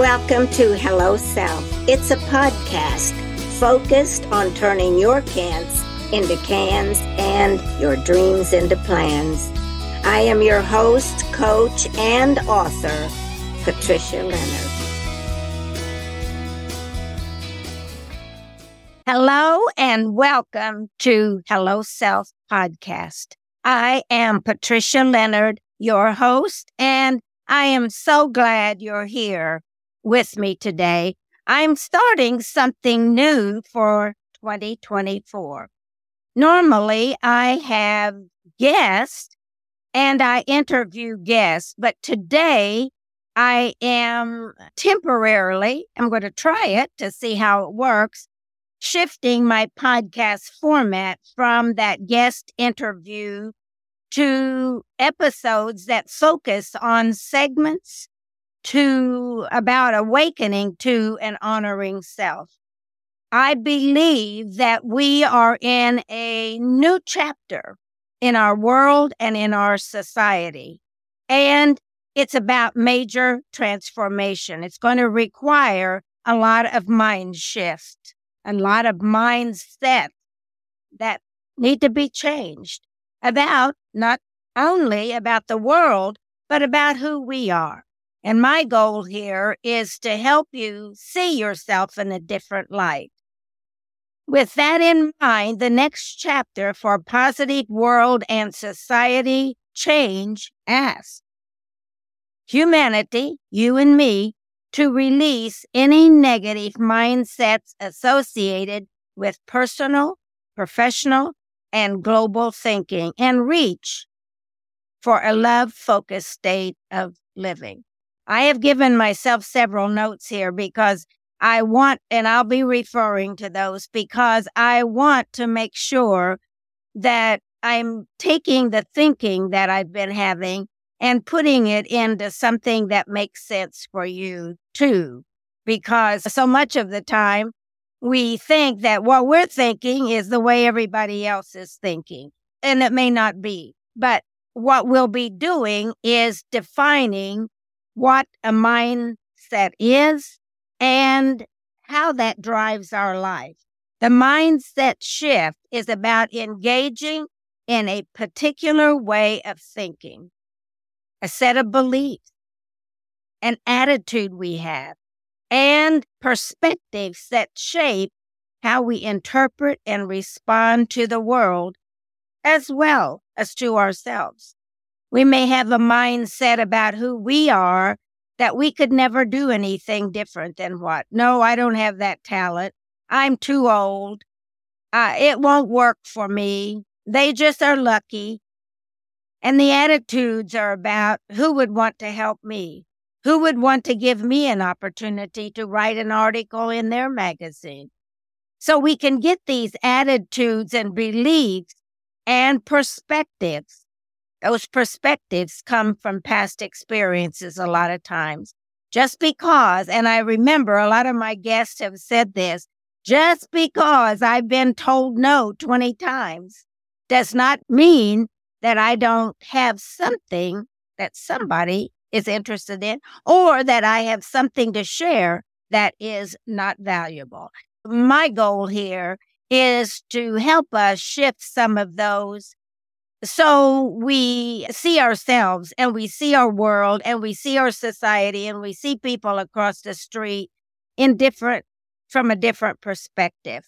Welcome to Hello Self. It's a podcast focused on turning your cans into cans and your dreams into plans. I am your host, coach, and author, Patricia Leonard. Hello and welcome to Hello Self podcast. I am Patricia Leonard, your host, and I am so glad you're here with me today. I'm starting something new for 2024. Normally, I have guests and I interview guests, but today I am temporarily, I'm going to try it to see how it works, shifting my podcast format from that guest interview to episodes that focus on segments to about awakening to and honoring self. I believe that we are in a new chapter in our world and in our society. And it's about major transformation. It's going to require a lot of mind shift, a lot of mindset that need to be changed about not only about the world, but about who we are. And my goal here is to help you see yourself in a different light. With that in mind, the next chapter for positive world and society change asks humanity, you and me, to release any negative mindsets associated with personal, professional, and global thinking and reach for a love focused state of living. I have given myself several notes here because I want, and I'll be referring to those because I want to make sure that I'm taking the thinking that I've been having and putting it into something that makes sense for you too. Because so much of the time we think that what we're thinking is the way everybody else is thinking, and it may not be. But what we'll be doing is defining what a mindset is and how that drives our life. The mindset shift is about engaging in a particular way of thinking, a set of beliefs, an attitude we have, and perspectives that shape how we interpret and respond to the world as well as to ourselves. We may have a mindset about who we are that we could never do anything different than what? No, I don't have that talent. I'm too old. Uh, it won't work for me. They just are lucky. And the attitudes are about who would want to help me? Who would want to give me an opportunity to write an article in their magazine? So we can get these attitudes and beliefs and perspectives those perspectives come from past experiences a lot of times. Just because, and I remember a lot of my guests have said this, just because I've been told no 20 times does not mean that I don't have something that somebody is interested in or that I have something to share that is not valuable. My goal here is to help us shift some of those so we see ourselves and we see our world and we see our society and we see people across the street in different, from a different perspective.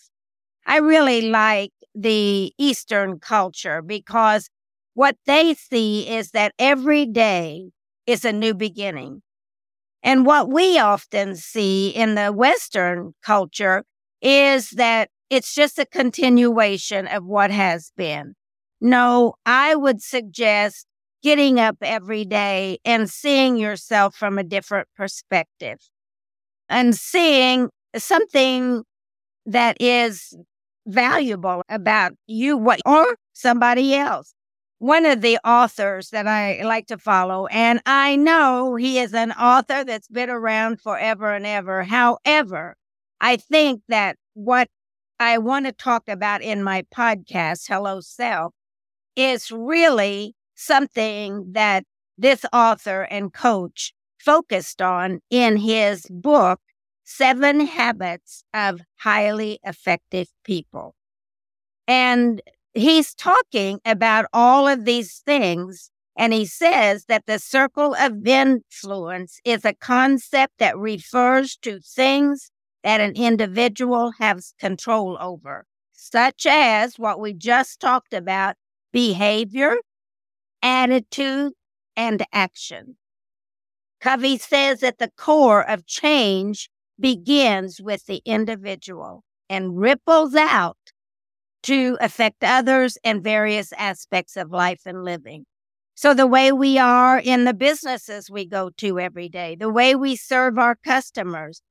I really like the Eastern culture because what they see is that every day is a new beginning. And what we often see in the Western culture is that it's just a continuation of what has been. No, I would suggest getting up every day and seeing yourself from a different perspective and seeing something that is valuable about you what or somebody else. One of the authors that I like to follow, and I know he is an author that's been around forever and ever. However, I think that what I want to talk about in my podcast, Hello Self, is really something that this author and coach focused on in his book, Seven Habits of Highly Effective People. And he's talking about all of these things. And he says that the circle of influence is a concept that refers to things that an individual has control over, such as what we just talked about behavior, attitude, and action. Covey says that the core of change begins with the individual and ripples out to affect others and various aspects of life and living. So, the way we are in the businesses we go to every day, the way we serve our customers.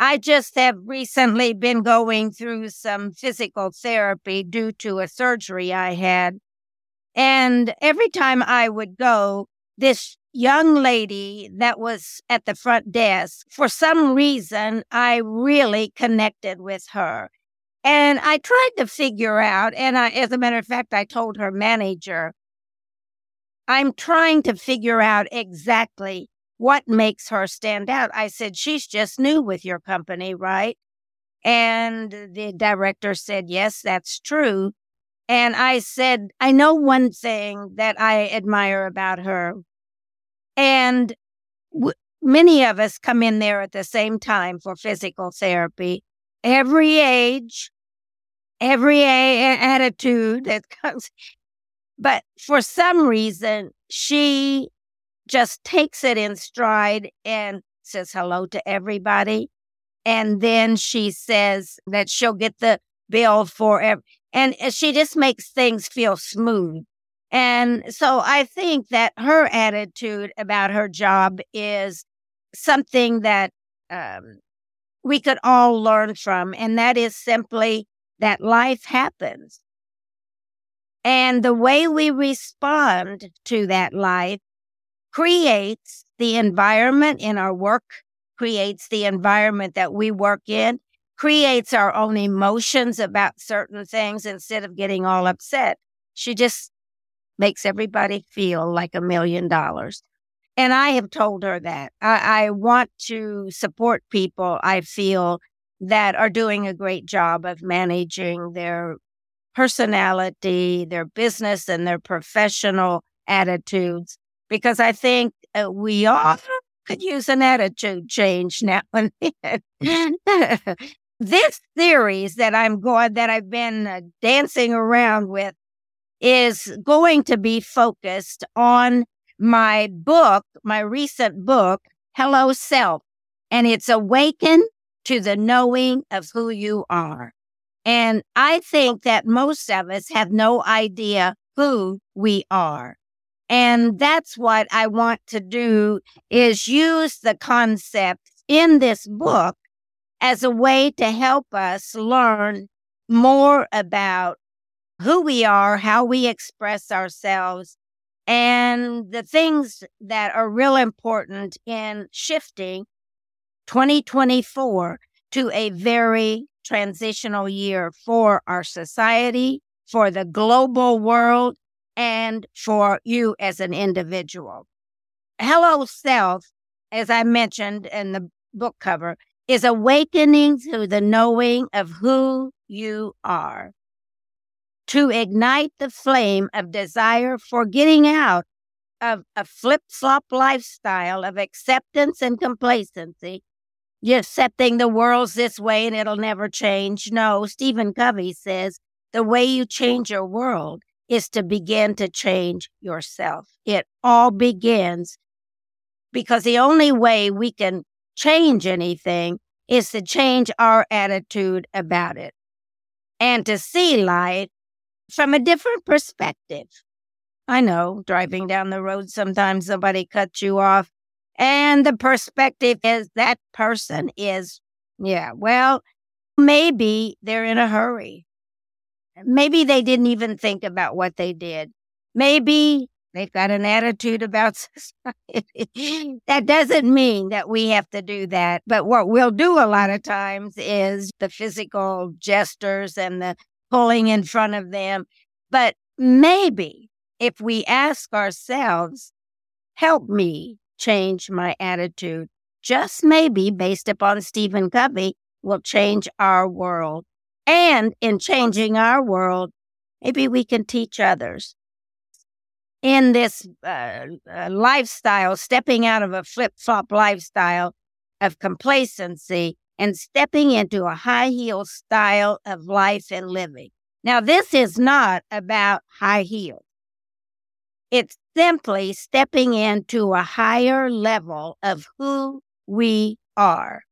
I just have recently been going through some physical therapy due to a surgery I had. And every time I would go, this young lady that was at the front desk, for some reason, I really connected with her. And I tried to figure out, and I, as a matter of fact, I told her manager, I'm trying to figure out exactly what makes her stand out. I said, she's just new with your company, right? And the director said, yes, that's true. And I said, I know one thing that I admire about her. And w- many of us come in there at the same time for physical therapy every age, every a- attitude that comes. But for some reason, she just takes it in stride and says hello to everybody. And then she says that she'll get the bill for every, and she just makes things feel smooth. And so I think that her attitude about her job is something that um, we could all learn from. And that is simply that life happens. And the way we respond to that life creates the environment in our work, creates the environment that we work in, creates our own emotions about certain things instead of getting all upset. She just makes everybody feel like a million dollars. And I have told her that I, I, want to support people I feel that are doing a great job of managing their personality, their business, and their professional attitudes, because I think uh, we all could use an attitude change now and then. this series that I'm going, that I've been uh, dancing around with is going to be focused on my book, my recent book, Hello Self, and it's awaken to the knowing of who you are. And I think that most of us have no idea who we are. And that's what I want to do is use the concepts in this book as a way to help us learn more about who we are, how we express ourselves, and the things that are real important in shifting 2024 to a very transitional year for our society, for the global world, and for you as an individual. Hello Self, as I mentioned in the book cover, is awakening to the knowing of who you are to ignite the flame of desire for getting out of a flip flop lifestyle of acceptance and complacency. You're accepting the world's this way and it'll never change. No, Stephen Covey says the way you change your world is to begin to change yourself. It all begins because the only way we can change anything is to change our attitude about it and to see life from a different perspective. I know driving down the road, sometimes somebody cuts you off, and the perspective is that person is, yeah, well, maybe they're in a hurry. Maybe they didn't even think about what they did. Maybe they've got an attitude about society. Mm. that doesn't mean that we have to do that. But what we'll do a lot of times is the physical gestures and the pulling in front of them. But maybe if we ask ourselves, help me change my attitude. Just maybe, based upon Stephen Covey, will change our world. And in changing our world, maybe we can teach others. In this uh, uh, lifestyle, stepping out of a flip flop lifestyle of complacency and stepping into a high heel style of life and living. Now, this is not about high heels. It's simply stepping into a higher level of who we are.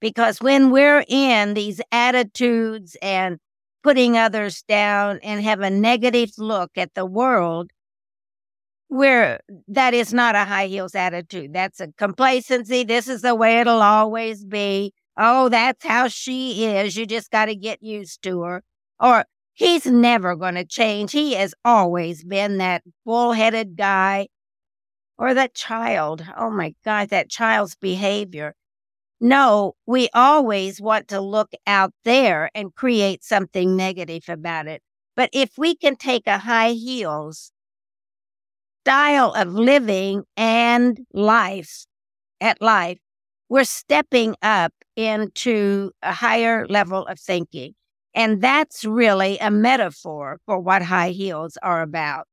Because when we're in these attitudes and putting others down and have a negative look at the world, where that is not a high heels attitude. That's a complacency. This is the way it'll always be. Oh, that's how she is. You just got to get used to her. Or he's never going to change. He has always been that bullheaded guy. Or that child. Oh my God, that child's behavior. No, we always want to look out there and create something negative about it. But if we can take a high heels style of living and life at life, we're stepping up into a higher level of thinking. And that's really a metaphor for what high heels are about.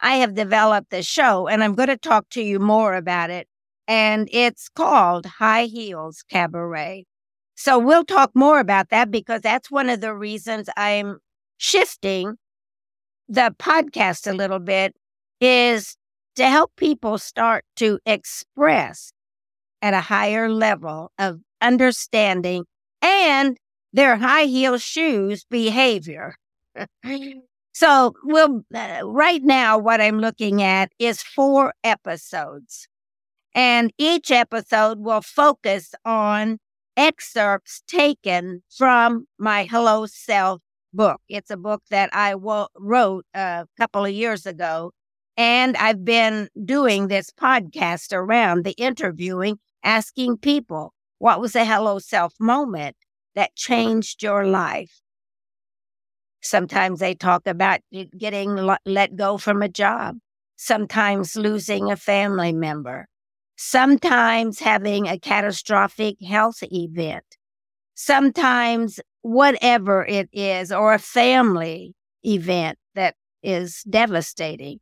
I have developed the show and I'm going to talk to you more about it and it's called High Heels Cabaret. So we'll talk more about that because that's one of the reasons I'm shifting the podcast a little bit is to help people start to express at a higher level of understanding and their high heel shoes behavior. so, we'll, uh, right now, what I'm looking at is four episodes. And each episode will focus on excerpts taken from my Hello Self book. It's a book that I w- wrote a couple of years ago. And I've been doing this podcast around the interviewing, asking people what was a Hello Self moment that changed your life. Sometimes they talk about getting let go from a job, sometimes losing a family member, sometimes having a catastrophic health event, sometimes whatever it is, or a family event that is devastating,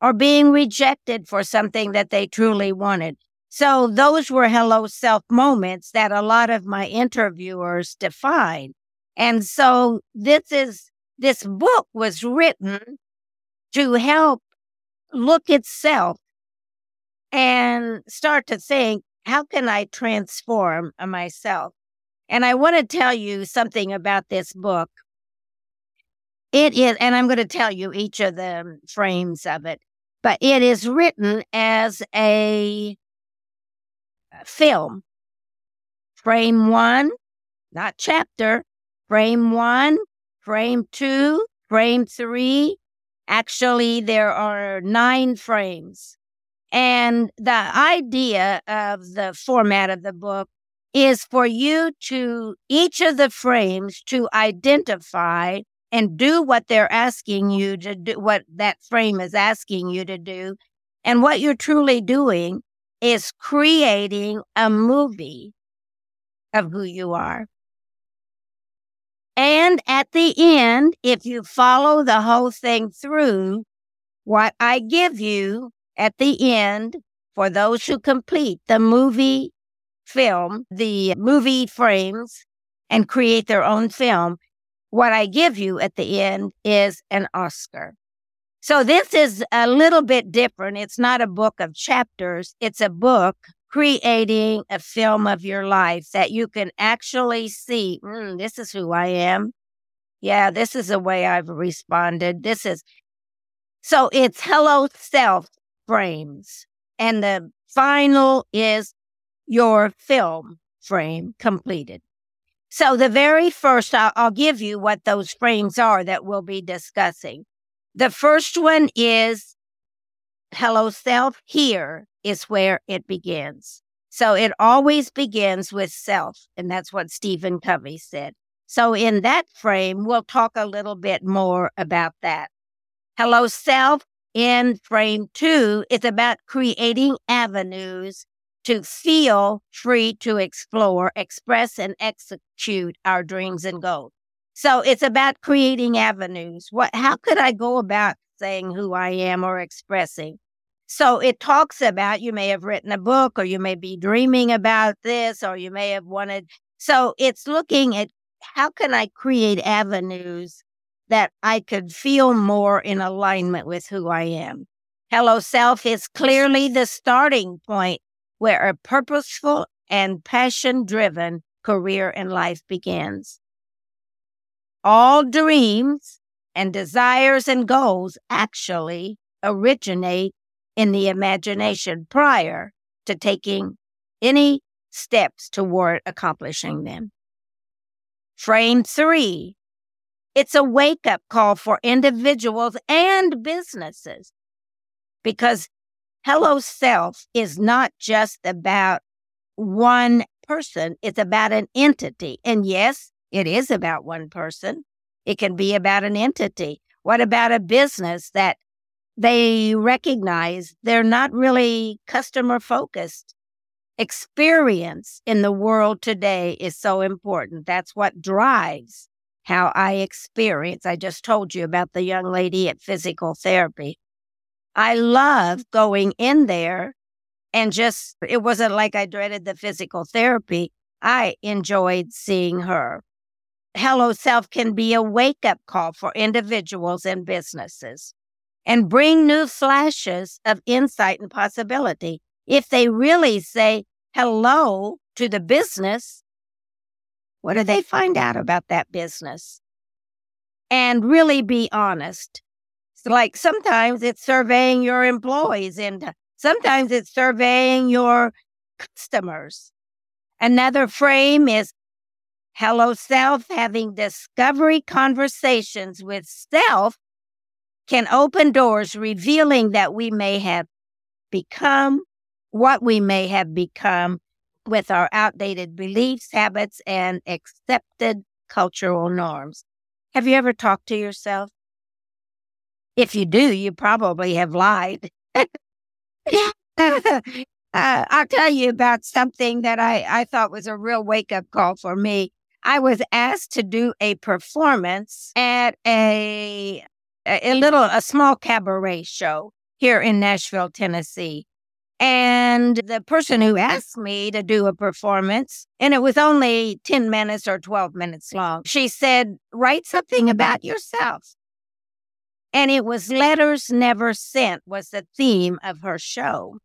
or being rejected for something that they truly wanted. So those were hello self moments that a lot of my interviewers define. And so this is, this book was written to help look itself and start to think, how can I transform uh, myself? And I want to tell you something about this book. It is, and I'm going to tell you each of the frames of it, but it is written as a uh, film. Frame one, not chapter, frame one, frame two, frame three. Actually, there are nine frames. And the idea of the format of the book is for you to, each of the frames, to identify and do what they're asking you to do, what that frame is asking you to do. And what you're truly doing is creating a movie of who you are. And at the end, if you follow the whole thing through, what I give you at the end, for those who complete the movie film, the movie frames, and create their own film, what I give you at the end is an Oscar. So this is a little bit different. It's not a book of chapters. It's a book creating a film of your life that you can actually see. Mm, this is who I am. Yeah, this is the way I've responded. This is so it's hello self frames. And the final is your film frame completed. So the very first, I'll, I'll, give you what those frames are that we'll be discussing. The first one is hello self. Here is where it begins. So it always begins with self. And that's what Stephen Covey said. So in that frame, we'll talk a little bit more about that. Hello self in frame two, it's about creating avenues to feel free to explore, express, and execute our dreams and goals. So it's about creating avenues. What, how could I go about saying who I am or expressing? So it talks about you may have written a book or you may be dreaming about this or you may have wanted. So it's looking at how can I create avenues that I could feel more in alignment with who I am. Hello Self is clearly the starting point where a purposeful and passion driven career and life begins. All dreams and desires and goals actually originate in the imagination prior to taking any steps toward accomplishing them. Frame three. It's a wake up call for individuals and businesses because Hello Self is not just about one person, it's about an entity. And yes, it is about one person. It can be about an entity. What about a business that they recognize they're not really customer focused? Experience in the world today is so important. That's what drives how I experience. I just told you about the young lady at physical therapy. I love going in there and just, it wasn't like I dreaded the physical therapy. I enjoyed seeing her. Hello Self can be a wake up call for individuals and businesses and bring new flashes of insight and possibility. If they really say hello to the business, what do they find out about that business? And really be honest like sometimes it's surveying your employees and uh, sometimes it's surveying your customers. Another frame is hello self having discovery conversations with self can open doors revealing that we may have become what we may have become with our outdated beliefs, habits, and accepted cultural norms. Have you ever talked to yourself? If you do, you probably have lied. uh, I'll tell you about something that I, I thought was a real wake up call for me. I was asked to do a performance at a a little a small cabaret show here in Nashville, Tennessee. And the person who asked me to do a performance, and it was only 10 minutes or 12 minutes long, she said, Write something about yourself. And it was Letters Never Sent was the theme of her show.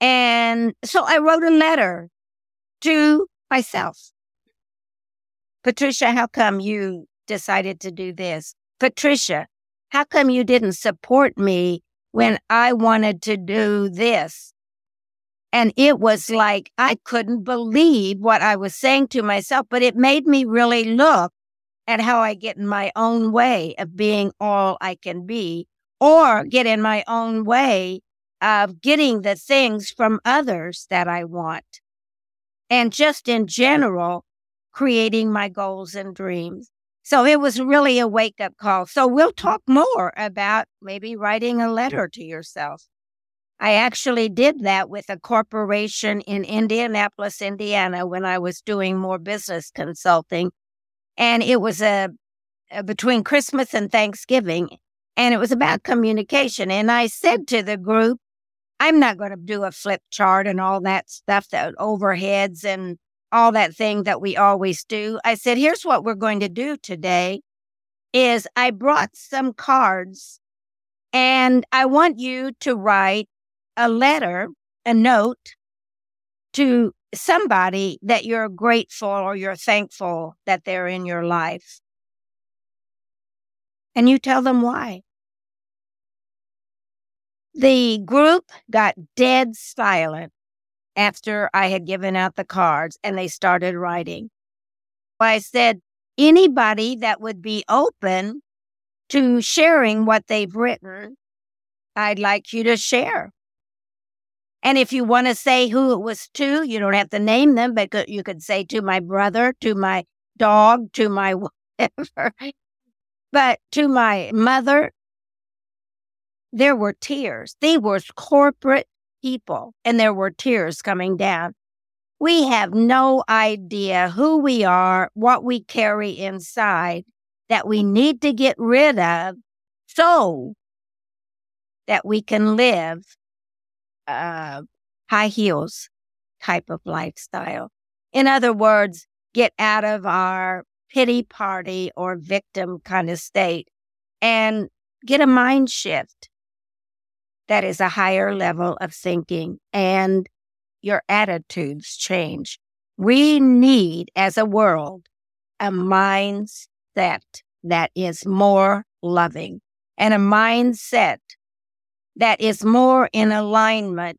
And so I wrote a letter to myself. Patricia, how come you decided to do this? Patricia, how come you didn't support me when I wanted to do this? And it was like I couldn't believe what I was saying to myself, but it made me really look at how I get in my own way of being all I can be, or get in my own way of getting the things from others that I want. And just in general, creating my goals and dreams. So it was really a wake up call. So we'll hmm. talk more about maybe writing a letter to yourself. I actually did that with a corporation in Indianapolis, Indiana, when I was doing more business consulting and it was a, a between Christmas and Thanksgiving, and it was about communication. And I said to the group, I'm not going to do a flip chart and all that stuff, that overheads and all that thing that we always do. I said, here's what we're going to do today is I brought some cards and I want you to write a letter, a note to somebody that you're grateful or you're thankful that they're in your life. And you tell them why. The group got dead silent after I had given out the cards and they started writing. I said, anybody that would be open to sharing what they've written, I'd like you to share. And if you want to say who it was to, you don't have to name them, but you could say to my brother, to my dog, to my whatever. But to my mother, there were tears. They were corporate people and there were tears coming down. We have no idea who we are, what we carry inside that we need to get rid of so that we can live high heels type of lifestyle. In other words, get out of our pity party or victim kind of state and get a mind shift that is a higher level of thinking and your attitudes change. We need, as a world, a mindset that is more loving and a mindset that is more in alignment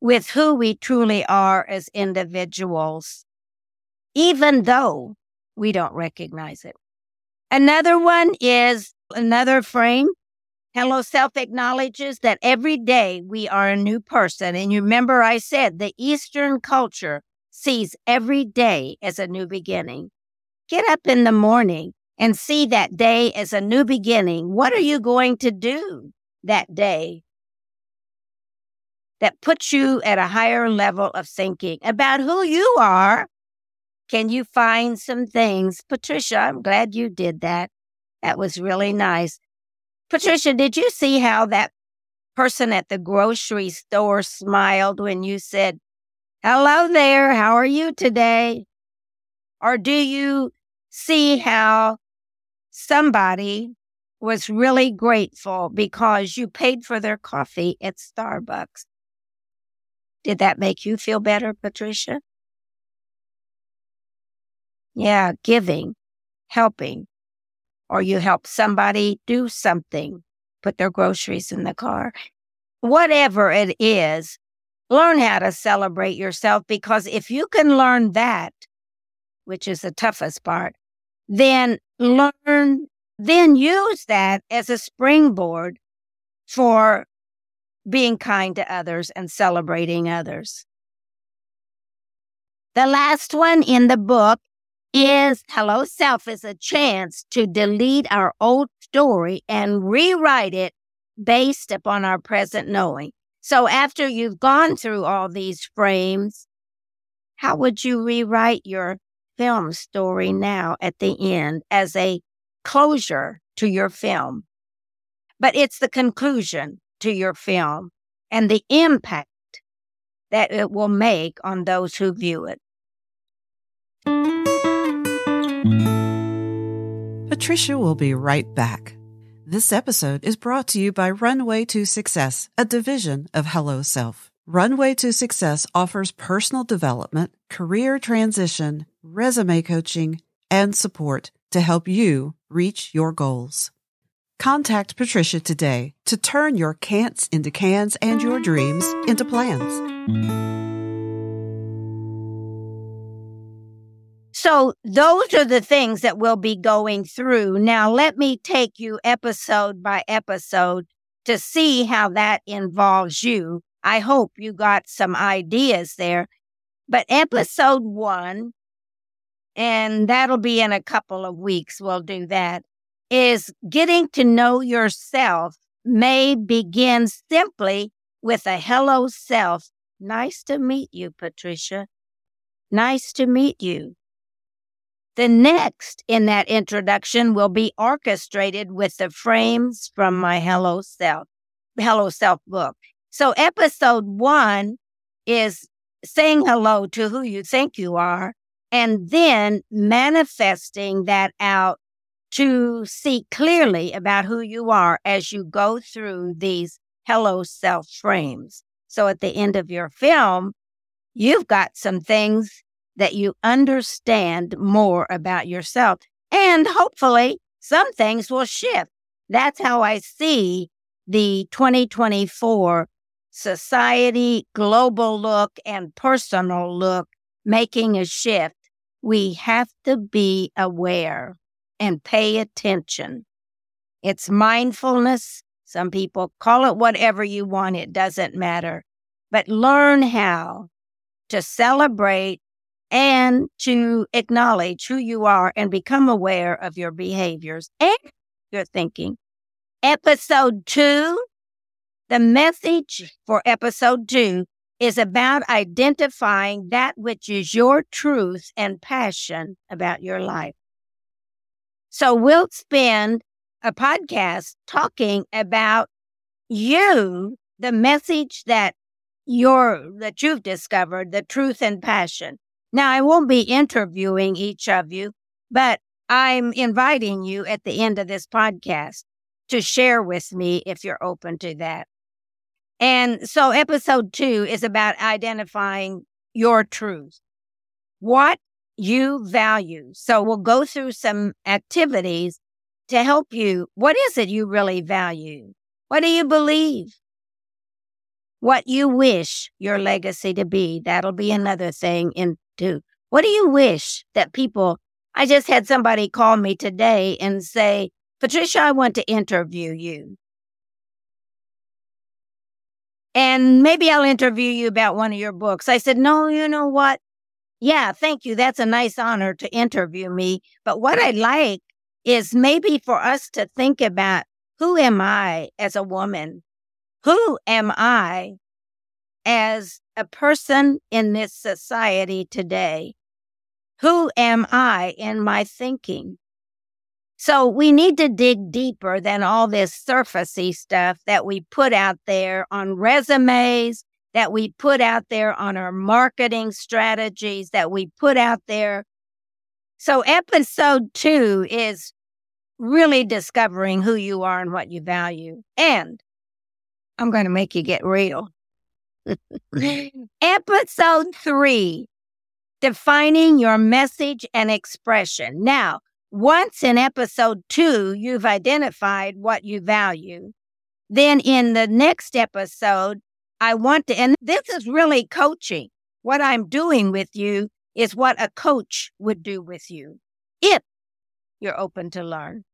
with who we truly are as individuals, even though we don't recognize it. Another one is another frame. Hello Self acknowledges that every day we are a new person. And you remember I said the Eastern culture sees every day as a new beginning. Get up in the morning and see that day as a new beginning. What are you going to do that day that puts you at a higher level of thinking about who you are? Can you find some things? Patricia, I'm glad you did that. That was really nice. Patricia, did you see how that person at the grocery store smiled when you said, Hello there, how are you today? Or do you see how somebody was really grateful because you paid for their coffee at Starbucks? Did that make you feel better, Patricia? Yeah, giving, helping, or you help somebody do something, put their groceries in the car. Whatever it is, learn how to celebrate yourself because if you can learn that, which is the toughest part, then learn, then use that as a springboard for being kind to others and celebrating others. The last one in the book is Hello Self is a chance to delete our old story and rewrite it based upon our present knowing. So after you've gone through all these frames, how would you rewrite your film story now at the end as a closure to your film? But it's the conclusion to your film and the impact that it will make on those who view it. Patricia will be right back. This episode is brought to you by Runway to Success, a division of Hello Self. Runway to Success offers personal development, career transition, resume coaching, and support to help you reach your goals. Contact Patricia today to turn your can'ts into cans and your dreams into plans. So those are the things that we'll be going through. Now, let me take you episode by episode to see how that involves you. I hope you got some ideas there. But episode one, and that'll be in a couple of weeks, we'll do that, is getting to know yourself may begin simply with a hello self. Nice to meet you, Patricia. Nice to meet you. The next in that introduction will be orchestrated with the frames from my Hello Self, Hello Self book. So episode one is saying hello to who you think you are and then manifesting that out to see clearly about who you are as you go through these hello self frames. So at the end of your film, you've got some things that you understand more about yourself. And hopefully, some things will shift. That's how I see the 2024 society, global look, and personal look making a shift. We have to be aware and pay attention. It's mindfulness. Some people call it whatever you want, it doesn't matter. But learn how to celebrate and to acknowledge who you are and become aware of your behaviors and your thinking. Episode two The message for episode two is about identifying that which is your truth and passion about your life. So we'll spend a podcast talking about you, the message that you're, that you've discovered, the truth and passion. Now, I won't be interviewing each of you, but I'm inviting you at the end of this podcast to share with me if you're open to that. And so episode two is about identifying your truth, what you value. So we'll go through some activities to help you. What is it you really value? What do you believe? What you wish your legacy to be. That'll be another thing in two. What do you wish that people, I just had somebody call me today and say, Patricia, I want to interview you. And maybe I'll interview you about one of your books. I said, no, you know what? Yeah, thank you. That's a nice honor to interview me. But what I'd like is maybe for us to think about who am I as a woman? Who am I as a person in this society today? Who am I in my thinking? So we need to dig deeper than all this surfacey stuff that we put out there on resumes, that we put out there on our marketing strategies, that we put out there. So episode two is really discovering who you are and what you value. And I'm going to make you get real. episode three, defining your message and expression. Now, once in episode two, you've identified what you value. Then in the next episode, I want to, and this is really coaching. What I'm doing with you is what a coach would do with you if you're open to learn.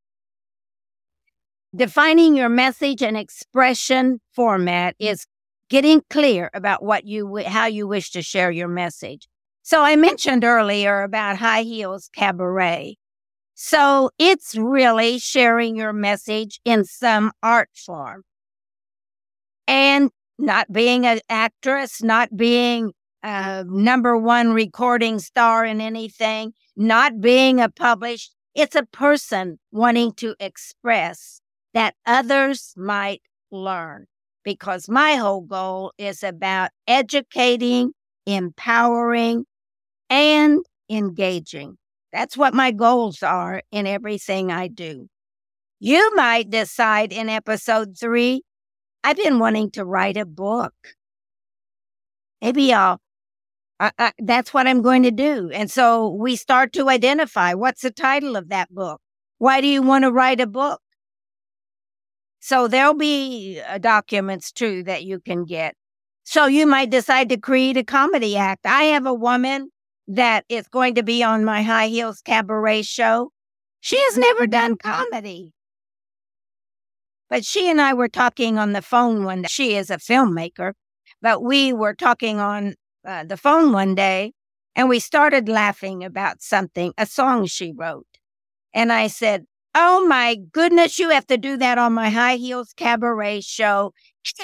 Defining your message and expression format is getting clear about what you, how you wish to share your message. So I mentioned earlier about high heels cabaret. So it's really sharing your message in some art form. And not being an actress, not being a number one recording star in anything, not being a published, it's a person wanting to express that others might learn. Because my whole goal is about educating, empowering, and engaging. That's what my goals are in everything I do. You might decide in episode three, I've been wanting to write a book. Maybe I'll, I, I, that's what I'm going to do. And so we start to identify what's the title of that book? Why do you want to write a book? So there'll be uh, documents too that you can get. So you might decide to create a comedy act. I have a woman that is going to be on my high heels cabaret show. She has never done comedy. But she and I were talking on the phone one day. She is a filmmaker, but we were talking on uh, the phone one day and we started laughing about something, a song she wrote. And I said, Oh my goodness, you have to do that on my high heels cabaret show.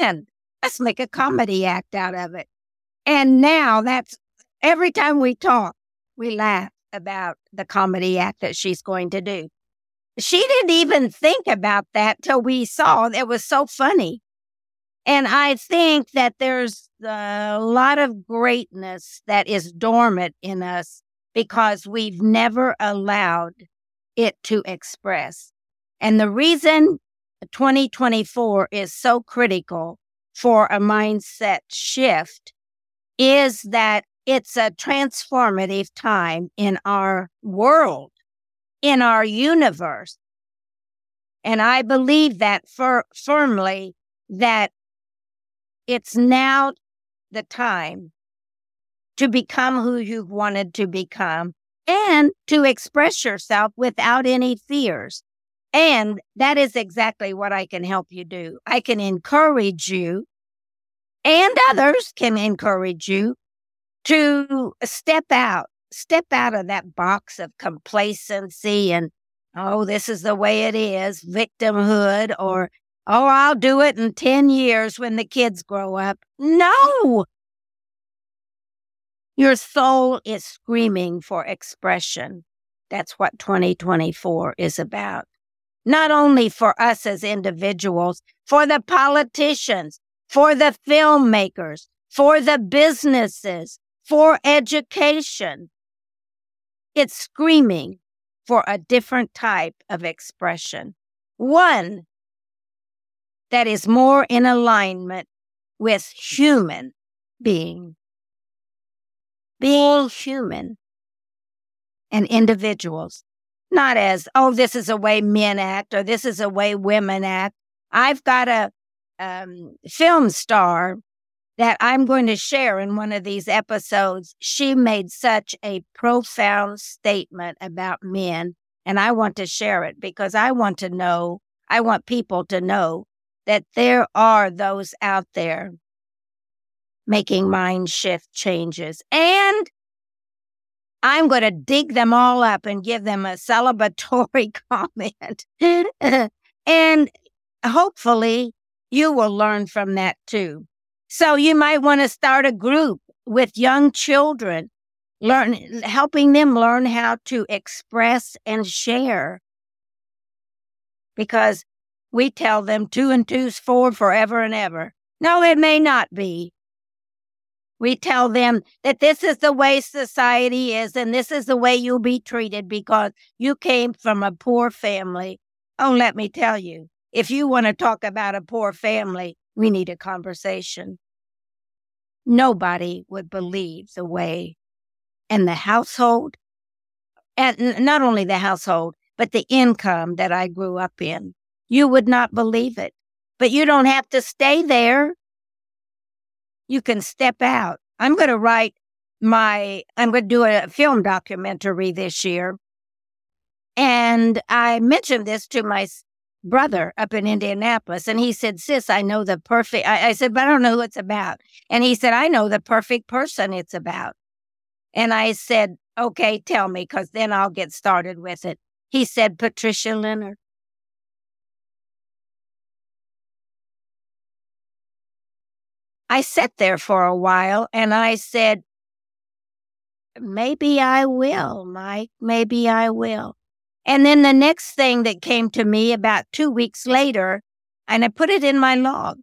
And let's make a mm-hmm. comedy act out of it. And now that's Every time we talk, we laugh about the comedy act that she's going to do. She didn't even think about that till we saw it was so funny. And I think that there's a lot of greatness that is dormant in us because we've never allowed it to express. And the reason 2024 is so critical for a mindset shift is that it's a transformative time in our world, in our universe. And I believe that fir- firmly that it's now the time to become who you've wanted to become and to express yourself without any fears. And that is exactly what I can help you do. I can encourage you and others can encourage you to step out, step out of that box of complacency and, oh, this is the way it is, victimhood, or Oh, I'll do it in 10 years when the kids grow up. No! Your soul is screaming for expression. That's what 2024 is about. Not only for us as individuals, for the politicians, for the filmmakers, for the businesses, for education. It's screaming for a different type of expression. One that is more in alignment with human being. Being human and individuals, not as, oh, this is a way men act or this is a way women act. I've got a um, film star that I'm going to share in one of these episodes. She made such a profound statement about men, and I want to share it because I want to know, I want people to know that there are those out there making mind shift changes. And I'm going to dig them all up and give them a celebratory comment. and hopefully you will learn from that too. So you might want to start a group with young children, learn, helping them learn how to express and share. Because we tell them two and two's four forever and ever. No, it may not be. We tell them that this is the way society is and this is the way you'll be treated because you came from a poor family. Oh, let me tell you, if you want to talk about a poor family, we need a conversation. Nobody would believe the way and the household, and not only the household, but the income that I grew up in. You would not believe it. But you don't have to stay there. You can step out. I'm going to write my, I'm going to do a film documentary this year. And I mentioned this to my brother up in Indianapolis. And he said, Sis, I know the perfect. I, I, said, but I don't know who it's about. And he said, I know the perfect person it's about. And I said, Okay, tell me, because then I'll get started with it. He said, Patricia Leonard. I sat there for a while and I said, Maybe I will, Mike. Maybe I will. And then the next thing that came to me about two weeks later, and I put it in my log.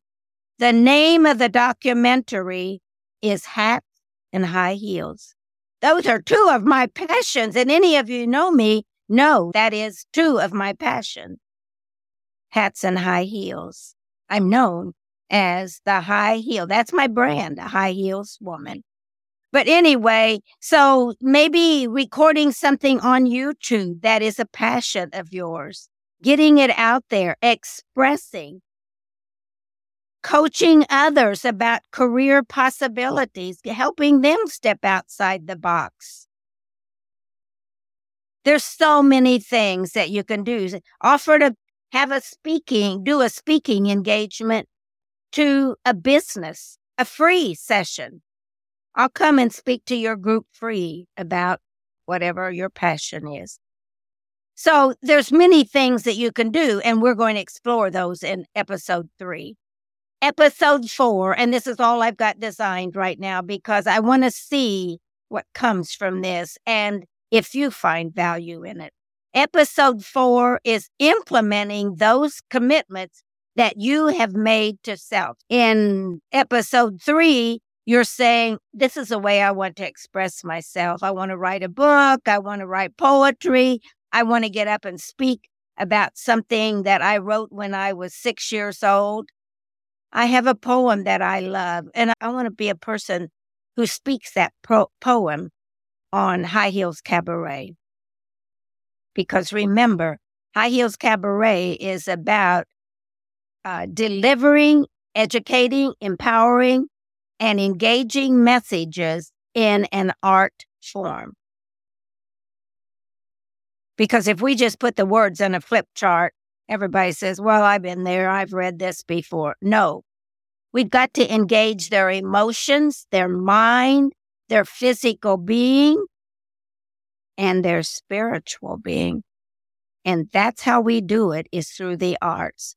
The name of the documentary is Hats and High Heels. Those are two of my passions. And any of you know me know that is two of my passions. Hats and high heels. I'm known as the high heel. That's my brand, a high heels woman. But anyway, so maybe recording something on YouTube that is a passion of yours, getting it out there, expressing, coaching others about career possibilities, helping them step outside the box. There's so many things that you can do. Offer to have a speaking, do a speaking engagement to a business, a free session I'll come and speak to your group free about whatever your passion is. So there's many things that you can do, and we're going to explore those in episode three. Episode four, and this is all I've got designed right now because I want to see what comes from this and if you find value in it. Episode four is implementing those commitments that you have made to self. In episode three, you're saying, This is a way I want to express myself. I want to write a book. I want to write poetry. I want to get up and speak about something that I wrote when I was six years old. I have a poem that I love, and I want to be a person who speaks that pro- poem on High Heels Cabaret. Because remember, High Heels Cabaret is about uh, delivering, educating, empowering, and engaging messages in an art form. Because if we just put the words on a flip chart, everybody says, Well, I've been there, I've read this before. No, we've got to engage their emotions, their mind, their physical being, and their spiritual being. And that's how we do it is through the arts.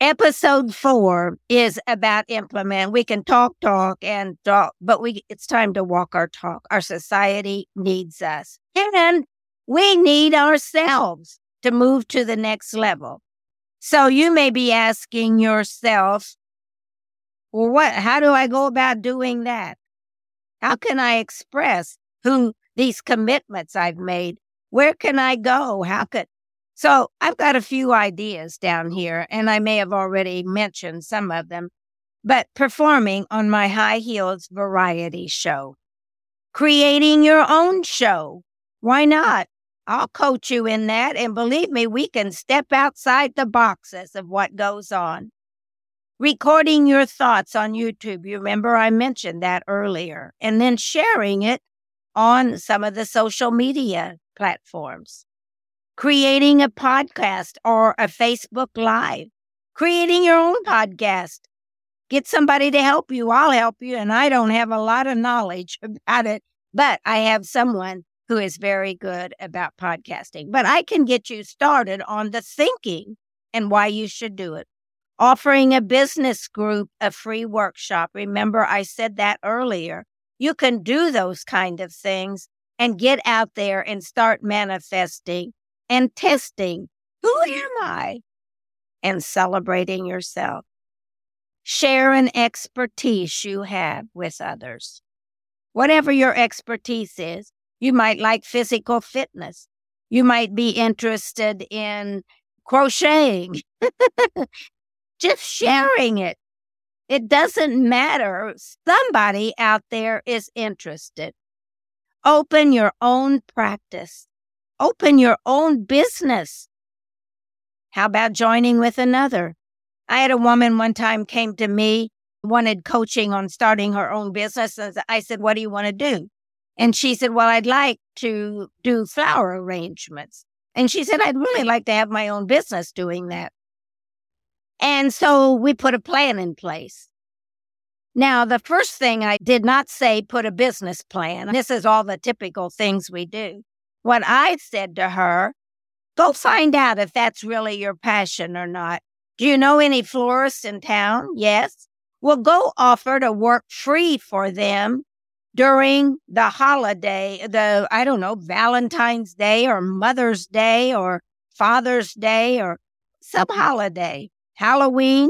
Episode four is about implement. We can talk, talk, and talk, but we it's time to walk our talk. Our society needs us, and we need ourselves to move to the next level. So you may be asking yourself, well, what? How do I go about doing that? How can I express who these commitments I've made? Where can I go? How could so I've got a few ideas down here, and I may have already mentioned some of them, but performing on my high heels variety show, creating your own show. Why not? I'll coach you in that. And believe me, we can step outside the boxes of what goes on. Recording your thoughts on YouTube. You remember I mentioned that earlier. And then sharing it on some of the social media platforms creating a podcast or a Facebook Live, creating your own podcast. Get somebody to help you. I'll help you. And I don't have a lot of knowledge about it, but I have someone who is very good about podcasting. But I can get you started on the thinking and why you should do it. Offering a business group a free workshop. Remember, I said that earlier. You can do those kind of things and get out there and start manifesting and testing who mm-hmm. am I and celebrating yourself. Share an expertise you have with others. Whatever your expertise is, you might like physical fitness. You might be interested in crocheting. Just sharing it. It doesn't matter. Somebody out there is interested. Open your own practice open your own business. How about joining with another? I had a woman one time came to me, wanted coaching on starting her own business. And I said, What do you want to do? And she said, Well, I'd like to do flower arrangements. And she said, I'd really like to have my own business doing that. And so we put a plan in place. Now, the first thing I did not say, put a business plan. This is all the typical things we do. What I said to her, go find out if that's really your passion or not. Do you know any florists in town? Yes. Well, go offer to work free for them during the holiday, the, I don't know, Valentine's Day or Mother's Day or Father's Day or some holiday, Halloween,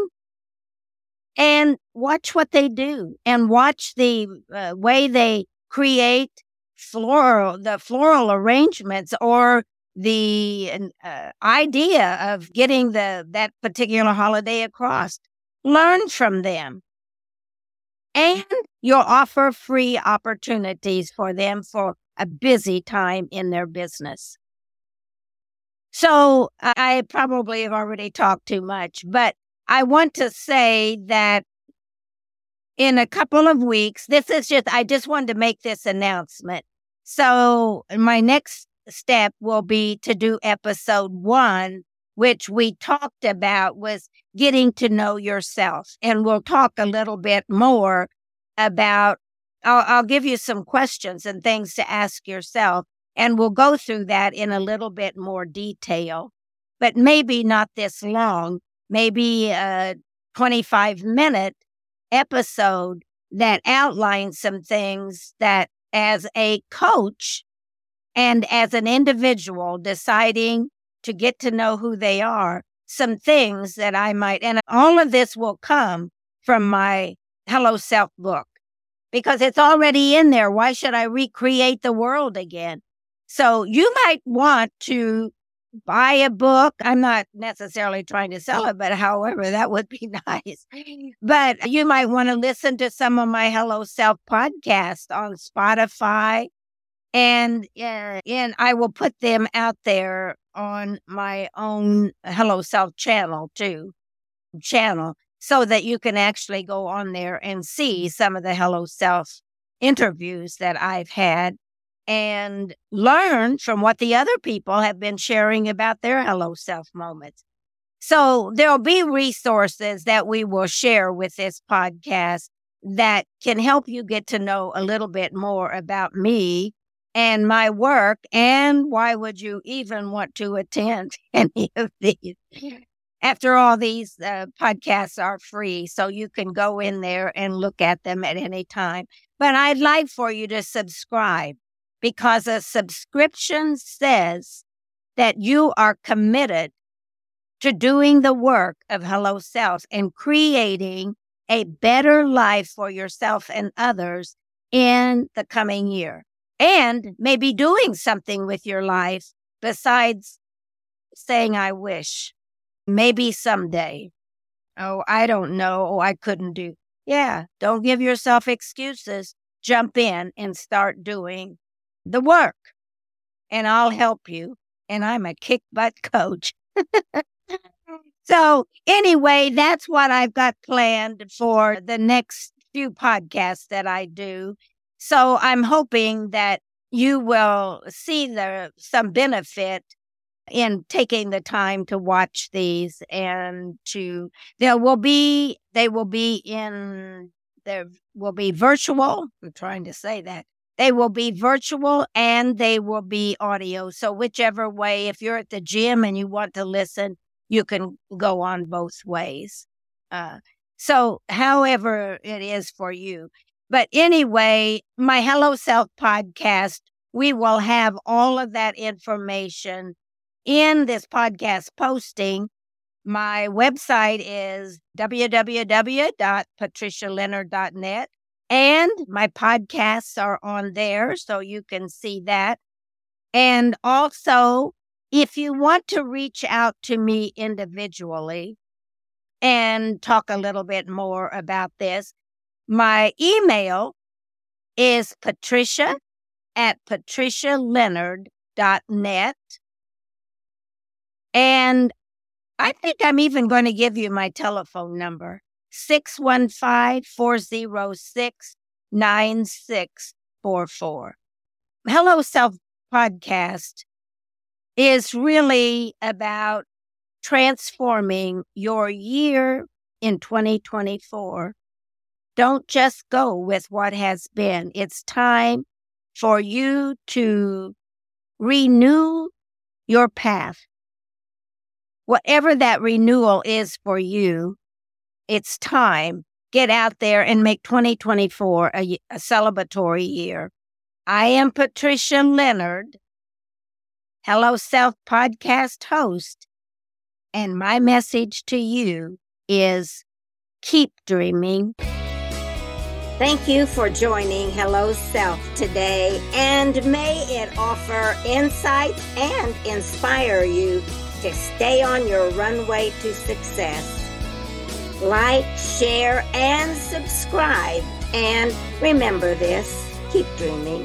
and watch what they do and watch the uh, way they create floral, the floral arrangements or the uh, idea of getting the that particular holiday across. Learn from them. And you'll offer free opportunities for them for a busy time in their business. So I probably have already talked too much, but I want to say that in a couple of weeks. This is just, I just wanted to make this announcement. So my next step will be to do episode one, which we talked about was getting to know yourself. And we'll talk a little bit more about, I'll, I'll give you some questions and things to ask yourself. And we'll go through that in a little bit more detail, but maybe not this long, maybe a 25 minute episode that outlines some things that as a coach and as an individual deciding to get to know who they are, some things that I might, and all of this will come from my Hello Self book because it's already in there. Why should I recreate the world again? So you might want to buy a book. I'm not necessarily trying to sell it, but however, that would be nice. But you might want to listen to some of my Hello Self podcast on Spotify. And, uh, and I will put them out there on my own Hello Self channel too, channel, so that you can actually go on there and see some of the Hello Self interviews that I've had and learn from what the other people have been sharing about their hello self moments. So there'll be resources that we will share with this podcast that can help you get to know a little bit more about me and my work. And why would you even want to attend any of these? after all, these uh, podcasts are free, so you can go in there and look at them at any time. But I'd like for you to subscribe because a subscription says that you are committed to doing the work of Hello Self and creating a better life for yourself and others in the coming year. And maybe doing something with your life besides saying, I wish. Maybe someday. Oh, I don't know. Oh, I couldn't do. Yeah, don't give yourself excuses. Jump in and start doing the work. And I'll help you. And I'm a kick butt coach. so, anyway, that's what I've got planned for the next few podcasts that I do. So, I'm hoping that you will see the some benefit in taking the time to watch these and to there will be they will be in there will be virtual i'm trying to say that they will be virtual and they will be audio. So whichever way if you're at the gym and you want to listen you can go on both ways. Uh, so however it is for you. But anyway my hello self podcast we will have all of that information in this podcast posting. My website is www.patricialeonard.net and my podcasts are on there so you can see that. And also, if you want to reach out to me individually and talk a little bit more about this, my email is patricia at patricialeonard.net. And I think I'm even going to give you my telephone number 615 406 9644. Hello Self podcast is really about transforming your year in 2024. Don't just go with what has been. It's time for you to renew your path whatever that renewal is for you, it's time. Get out there and make 2024 a, a celebratory year. I am Patricia Leonard, Hello Self podcast host, and my message to you is keep dreaming. Thank you for joining Hello Self today, and may it offer insights and inspire you to stay on your runway to success. Like, share, and subscribe. And remember this keep dreaming.